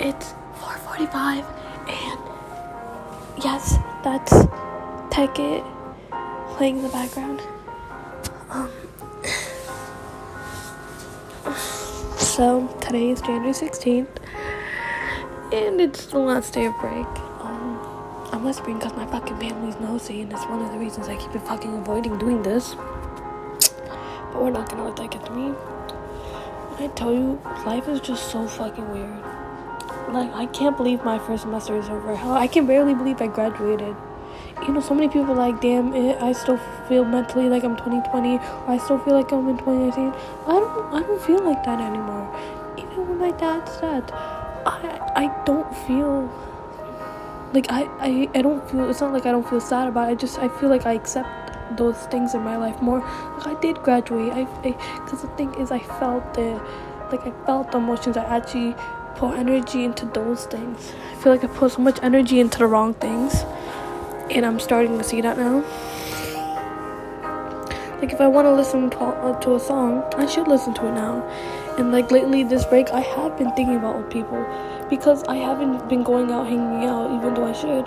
it's 4:45, and yes, that's Tekkit playing in the background. Um, so today is January 16th, and it's the last day of break. Um, I'm whispering because my fucking family's nosy, and it's one of the reasons I keep fucking avoiding doing this. But we're not gonna let that get to me. I tell you, life is just so fucking weird. Like, I can't believe my first semester is over. Hell, I can barely believe I graduated. You know, so many people are like, damn, it, I still feel mentally like I'm 2020, or I still feel like I'm in 2019. I don't, I don't feel like that anymore. Even when my dad's dead, I, I don't feel like I, I, I don't feel. It's not like I don't feel sad about it. I just, I feel like I accept those things in my life more. Like I did graduate. I, because the thing is, I felt the, like I felt the emotions. I actually put energy into those things. I feel like I put so much energy into the wrong things, and I'm starting to see that now. Like if I want to listen to, to a song, I should listen to it now. And like lately, this break, I have been thinking about old people because I haven't been going out hanging out, even though I should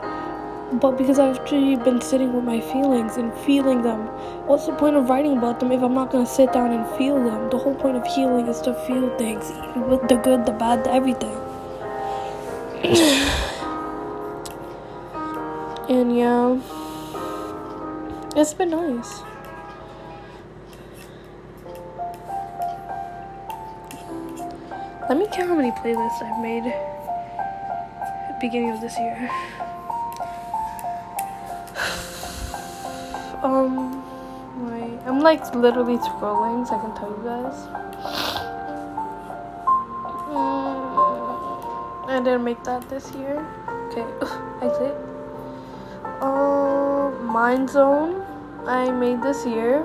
but because I've actually been sitting with my feelings and feeling them. What's the point of writing about them if I'm not gonna sit down and feel them? The whole point of healing is to feel things, with the good, the bad, the everything. and yeah, it's been nice. Let me count how many playlists I've made beginning of this year. Um, wait. I'm like literally scrolling, so I can tell you guys. Mm, I didn't make that this year. Okay, exit. Uh, Mind Zone. I made this year.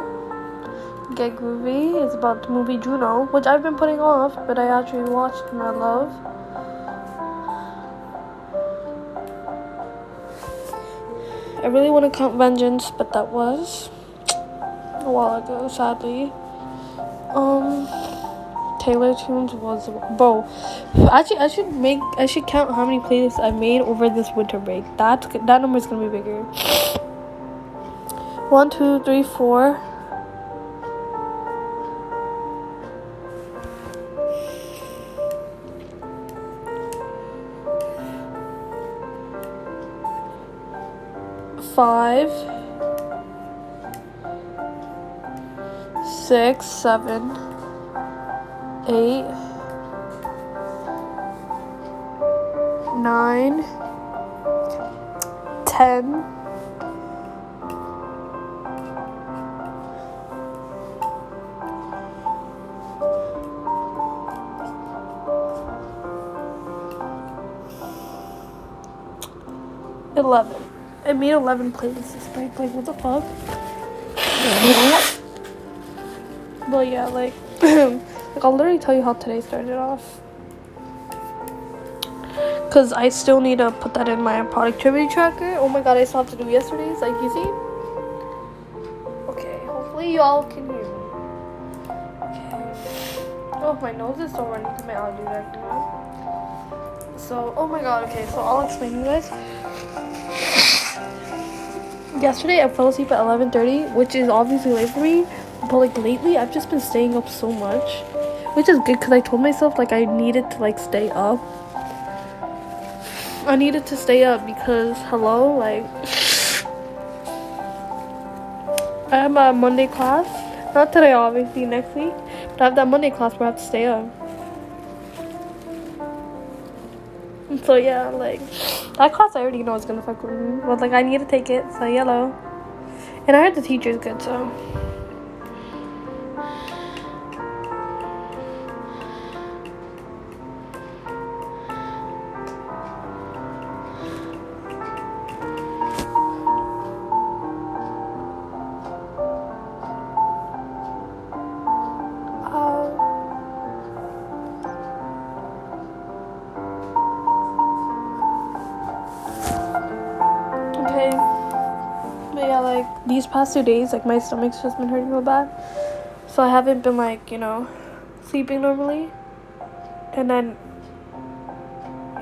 Get Groovy. It's about the movie Juno, which I've been putting off, but I actually watched and I love. Really want to count Vengeance, but that was a while ago, sadly. Um, Taylor Tunes was bro. Actually, I should make I should count how many playlists I made over this winter break. That that number is gonna be bigger. One, two, three, four. Five, six, seven, eight, nine, ten. Eleven. I made 11 playlists this break. Like, what the fuck? but yeah, like, like I'll literally tell you how today started off. Cause I still need to put that in my productivity tracker. Oh my god, I still have to do yesterday's. Like, you see? Okay, hopefully y'all can hear me. Okay. Oh, my nose is so running to my audio right now. So, oh my god. Okay, so I'll explain to you guys yesterday I fell asleep at 11:30, which is obviously late for me. But like lately, I've just been staying up so much, which is good because I told myself like I needed to like stay up. I needed to stay up because hello, like I have a Monday class. Not today, obviously next week, but I have that Monday class where I have to stay up. So yeah, like that class I already know is gonna fuck with me. But like I need to take it, so yellow. And I heard the teacher's good, so these past two days, like my stomach's just been hurting real bad. So I haven't been like, you know, sleeping normally. And then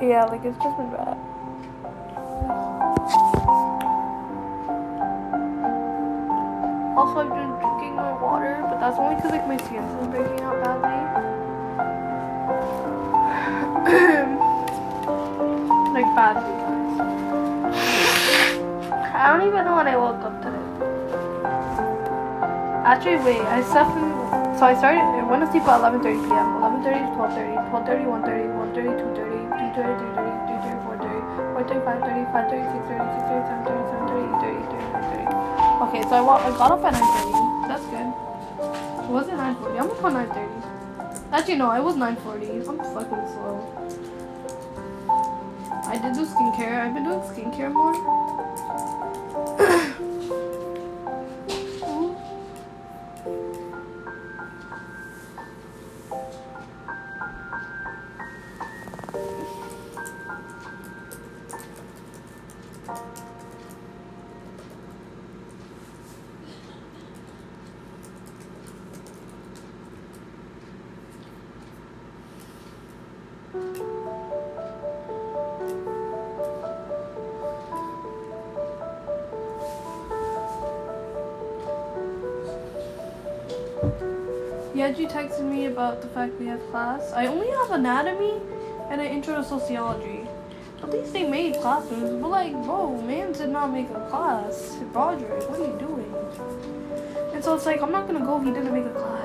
Yeah, like it's just been bad. Also, I've been drinking more water, but that's only because like my skin's been breaking out badly. like badly. I don't even know when I woke up today. Actually, wait, I slept so I started, I went to sleep at 11.30 p.m., 11.30 to 12.30, 12.30, 1.30, 1.30, 2.30, 3.30, 3.30, 3.30, 4.30, 4.30, 5.30, 5.30, 6.30, 6.30, 7.30, 7.30, 8.30, 8.30, 8.30. Okay, so I, wa- I got up at 9.30, that's good. Was it 9.40? I'm up at 9.30. Actually, no, it was 9.40. I'm fucking slow. I did do skincare. I've been doing skincare more. Yeji texted me about the fact we have class. I only have anatomy and an intro to sociology. At least they made classrooms, but like, bro, man did not make a class. Broderick, what are you doing? And so it's like, I'm not gonna go if he didn't make a class.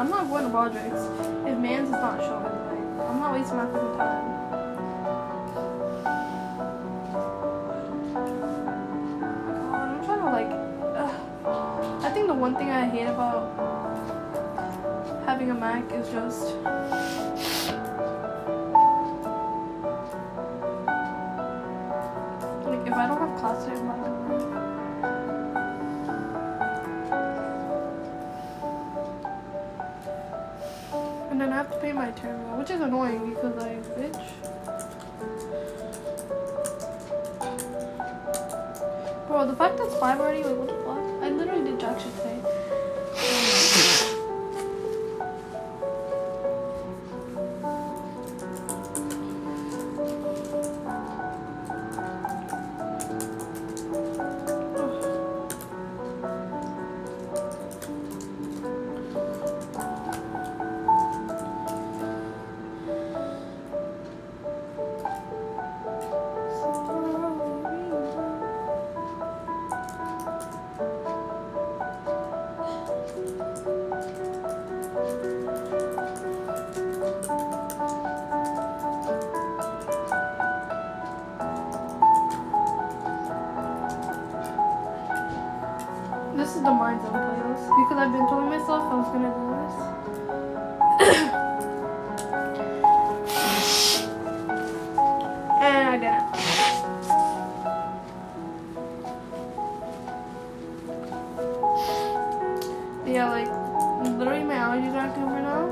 I'm not going to Broderick's if Mans is not showing. I'm not wasting my fucking time. God, I'm trying to like. ugh. I think the one thing I hate about having a Mac is just. Like if I don't have class today, I'm not gonna. And then I have to pay my terminal, which is annoying because I bitch. Bro, the fact that five already, like what the fuck? I've been telling myself I was gonna do this. and I didn't. Yeah, like, literally my allergies aren't good right now.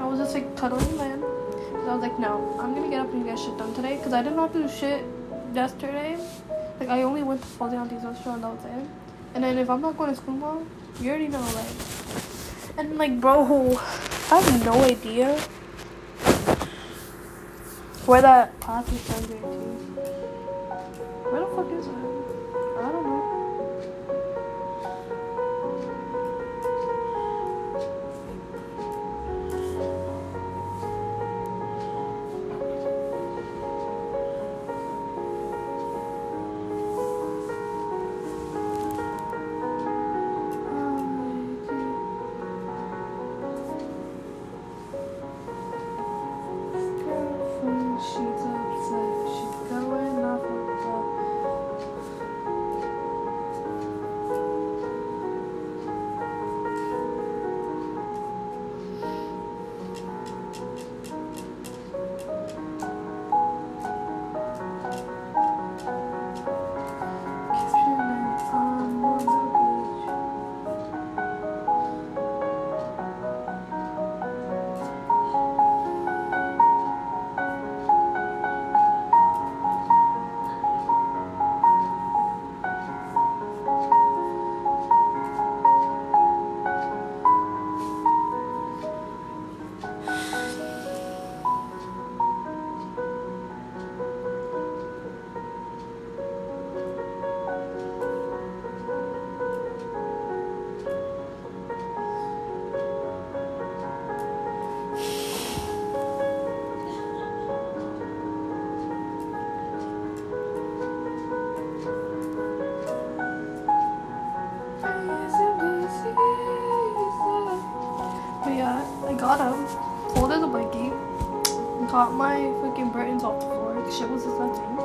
I was just like cuddling them. So I was like, no, I'm gonna get up and get shit done today because I did not do shit yesterday. Like, I only went to fall down these restaurant, that was it. And then if I'm not going to school tomorrow, you already know, like. And like, bro, I have no idea where that class is sending to. Where the fuck is it? Got my freaking Burtons off the floor. 'cause Shit was disgusting.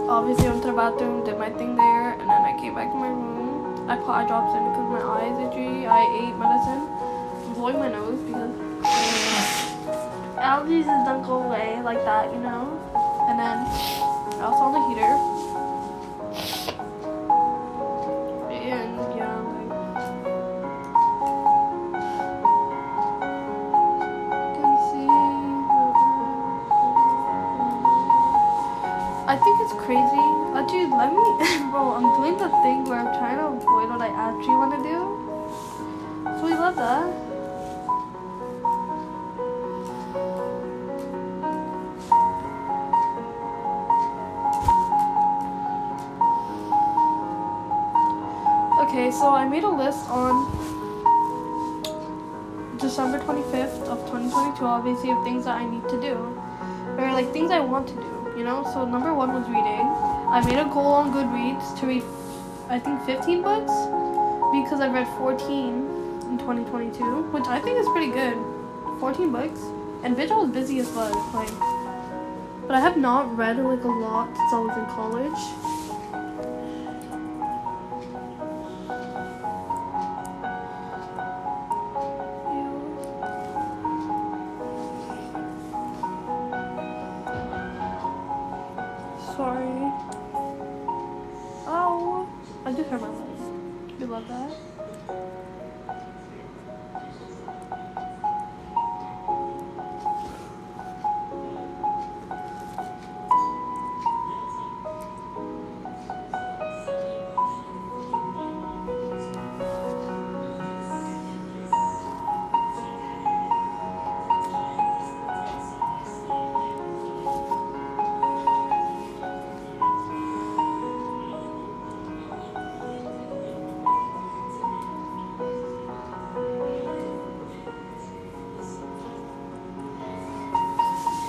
Obviously, went to the bathroom, did my thing there, and then I came back to my room. I put eye drops in because my eye is itchy. I ate medicine. I'm blowing my nose because allergies just don't go away like that, you know. And then I was on the heater. I actually want to do. So we love that. Okay, so I made a list on December 25th of 2022, obviously, of things that I need to do. Or like things I want to do, you know? So number one was reading. I made a goal on Goodreads to read, I think, 15 books because I read 14 in 2022, which I think is pretty good. 14 books. And bitch, I was busy as fuck. Like, but I have not read like a lot since I was in college. да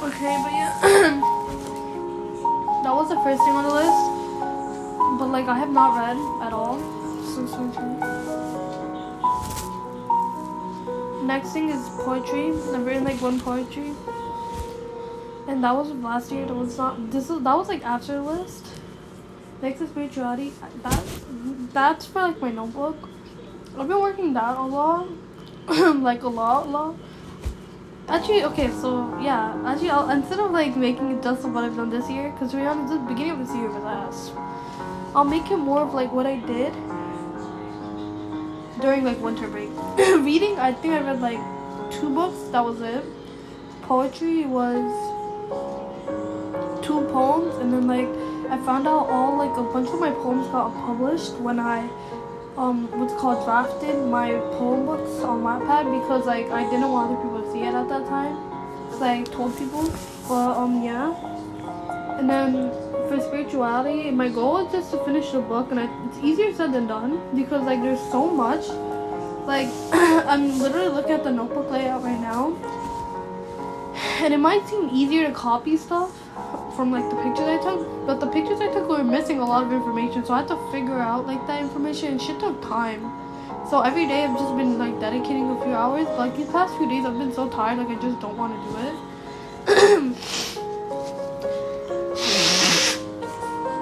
Okay, but yeah. that was the first thing on the list. But like I have not read at all since 2020. Next thing is poetry. I've written like one poetry. And that was last year. That was not this is that was like after the list. Next is spirituality. That that's for like my notebook. I've been working that a lot. like a lot, a lot. Actually, okay, so yeah, actually, I'll, instead of like making it just of what I've done this year, because be honest, the beginning of this year was ass. Uh, I'll make it more of like what I did during like winter break. Reading, I think I read like two books. That was it. Poetry was two poems, and then like I found out all like a bunch of my poems got published when I um what's called drafted my poem books on my Wattpad because like I didn't want other people to see it at that time. Cause I told people, but um yeah. And then for spirituality, my goal is just to finish the book, and I, it's easier said than done because like there's so much. Like I'm literally looking at the notebook layout right now, and it might seem easier to copy stuff from like the pictures I took, but the pictures I took were missing a lot of information, so I had to figure out like that information, and shit took time. So every day I've just been like dedicating a few hours. But, like these past few days I've been so tired, like I just don't want to do it.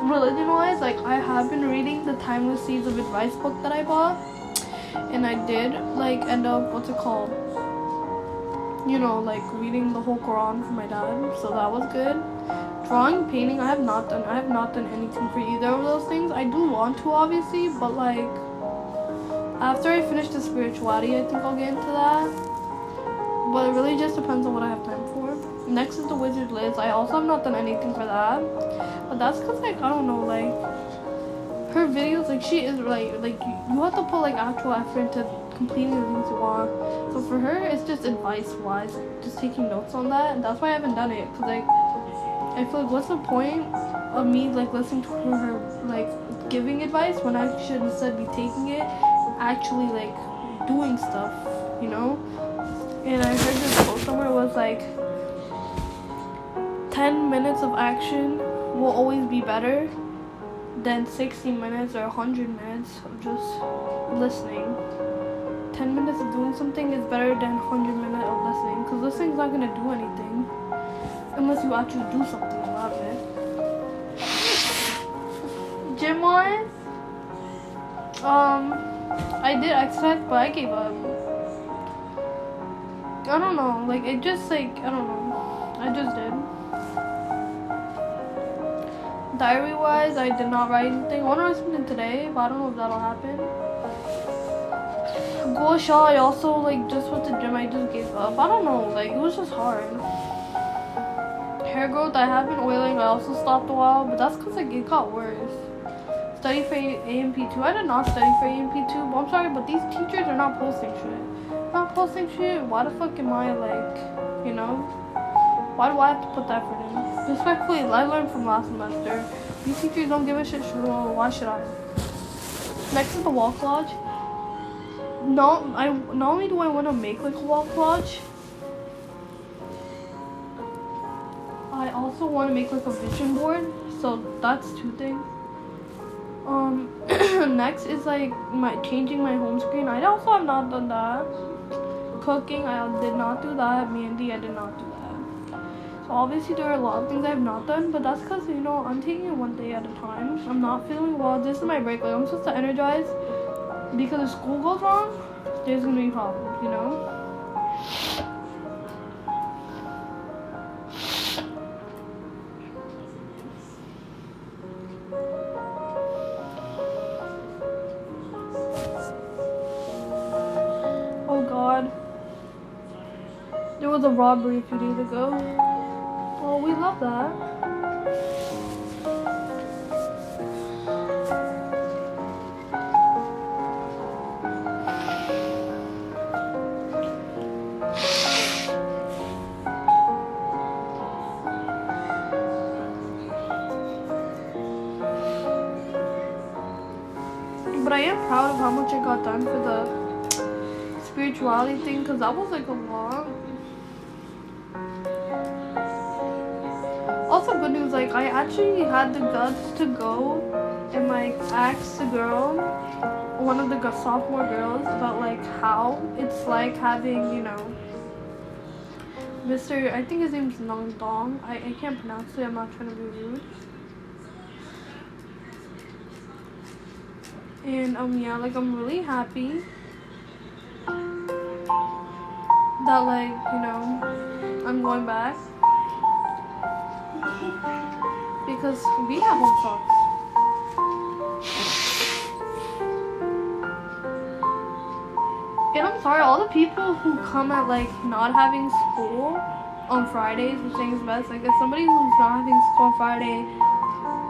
religion wise, like I have been reading the Timeless Seeds of Advice book that I bought, and I did like end up what's it called? You know, like reading the whole Quran for my dad, so that was good. Drawing, painting, I have not done. I have not done anything for either of those things. I do want to, obviously, but like after I finish the spirituality, I think I'll get into that. But it really just depends on what I have time for. Next is the Wizard Liz. I also have not done anything for that. But that's because, like, I don't know, like, her videos, like, she is, like, like, you have to put, like, actual effort into completing the things you want. So for her, it's just advice-wise, just taking notes on that. And that's why I haven't done it. Because, like, I feel like, what's the point of me, like, listening to her, like, giving advice when I should instead be taking it, actually, like, doing stuff, you know? And I heard this quote somewhere was, like, 10 minutes of action will always be better than 60 minutes or 100 minutes of just listening. 10 minutes of doing something is better than 100 minutes of listening because listening's not going to do anything unless you actually do something about it. Gym wise, um, I did exercise, but I gave up. I don't know, like, it just, like, I don't know. I just did. Diary wise, I did not write anything. I want to write something today, but I don't know if that'll happen. Gua Sha, I also like just went to gym. I just gave up. I don't know, like it was just hard. Hair growth, I have been oiling. I also stopped a while, but that's because like it got worse. Study for A&P2. I did not study for A&P2, but I'm sorry, but these teachers are not posting shit. Not posting shit. Why the fuck am I like, you know? Why do I have to put that for them? Respectfully, I learned from last semester. These teachers don't give a shit, so why should I? Next is the wall collage. No, I, not only do I want to make like a wall collage, I also want to make like a vision board. So that's two things. Um, next is like my changing my home screen. I also have not done that. Cooking, I did not do that. Mehndi, I did not do that. So obviously there are a lot of things I have not done, but that's because you know I'm taking it one day at a time. I'm not feeling well. This is my break. Like I'm supposed to energize because if school goes wrong, there's gonna be problems. You know. Robbery a few days ago. Oh, we love that. But I am proud of how much I got done for the spirituality thing because that was like a lot. Also good news, like I actually had the guts to go and like ask the girl, one of the sophomore girls, about like how it's like having, you know, Mr. I think his name's Nong Dong. I, I can't pronounce it, I'm not trying to be rude. And um yeah, like I'm really happy that like, you know, I'm going back because we have home socks. And I'm sorry, all the people who come at like not having school on Fridays, which things best. Like, if somebody who's not having school on Friday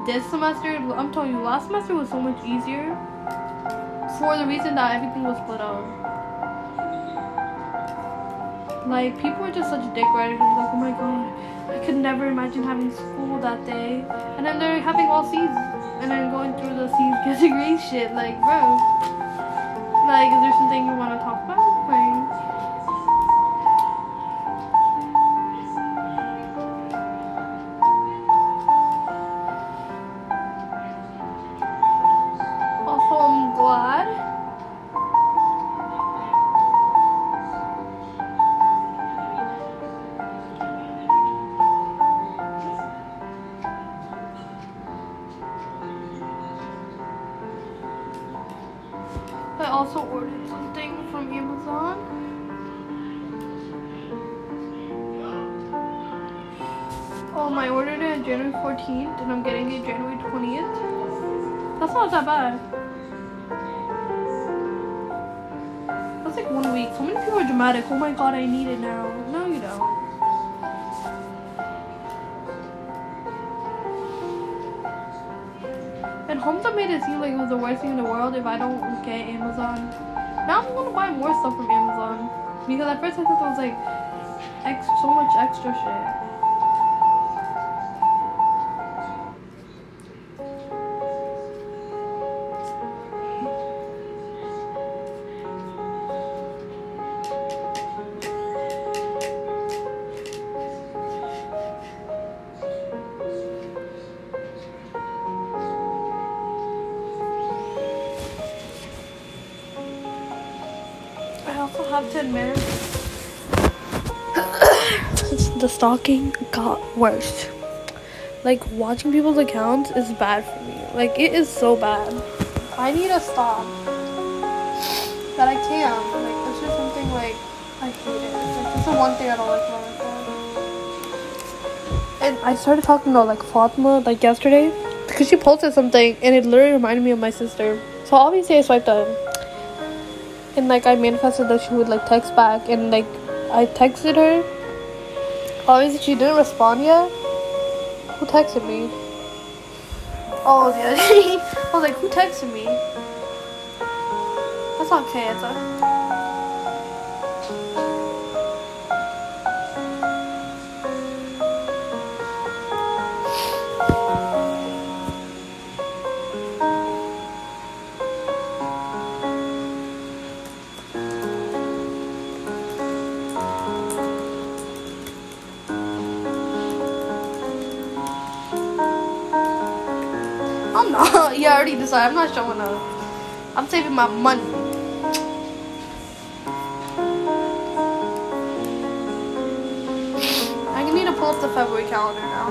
this semester, I'm telling you, last semester was so much easier for the reason that everything was split up. Like, people are just such dick riders. Like, oh my god, I could never imagine having school that day. And then they're having all C's and then going through the C's category shit. Like, bro. Like, is there something you want to talk about? 14th and I'm getting it January 20th. That's not that bad. That's like one week. So many people are dramatic. Oh my god, I need it now. No, you don't. And Homza made it seem like it was the worst thing in the world if I don't get Amazon. Now I'm gonna buy more stuff from Amazon. Because at first I thought there was like so much extra shit. To admit, the stalking got worse. Like watching people's accounts is bad for me. Like it is so bad. I need to stop. But I can't. Like it's just something like I hate it. Like it's the one thing I don't like about. And I started talking about, like Fatima like yesterday because she posted something and it literally reminded me of my sister. So obviously I swiped up and like I manifested that she would like text back and like I texted her. Obviously she didn't respond yet. Who texted me? Oh yeah. I was like, who texted me? That's okay, it's Decided. I'm not showing up. I'm saving my money. I need to pull up the February calendar now.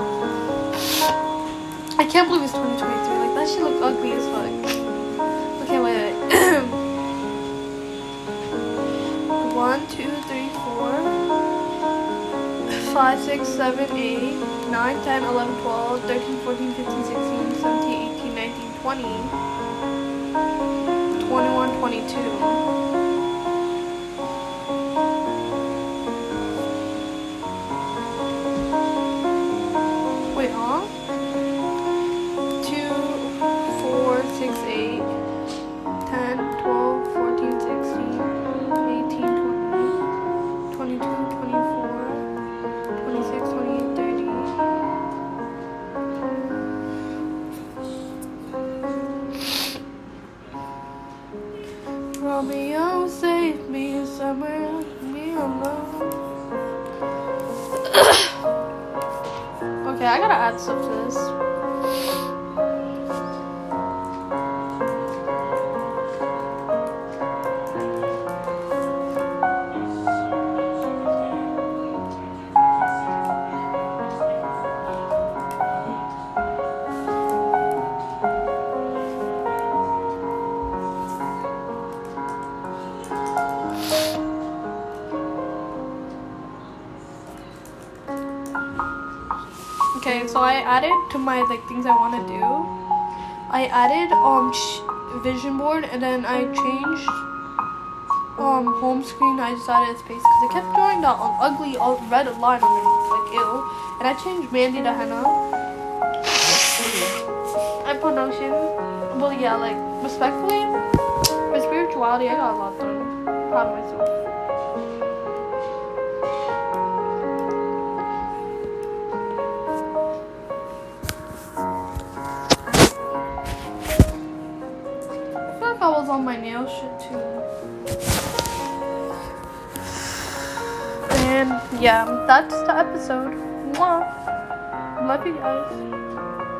I can't believe it's 2023. Like that shit look ugly as fuck. Okay, wait, wait. One, two, three, four, five, six, seven, eight, nine, ten, eleven, twelve, thirteen, fourteen, fifteen, sixteen, 20, 21, 22. Okay, so I added to my like things I want to do. I added um sh- vision board and then I changed um home screen, I decided it's space because I kept drawing that ugly red line underneath, like ew. And I changed Mehndi to Henna. I put Notion. Well, yeah, like respectfully, for spirituality, I got a lot done. Proud of myself. On my nail shit too. And yeah, that's the episode. Mwah. Love you guys.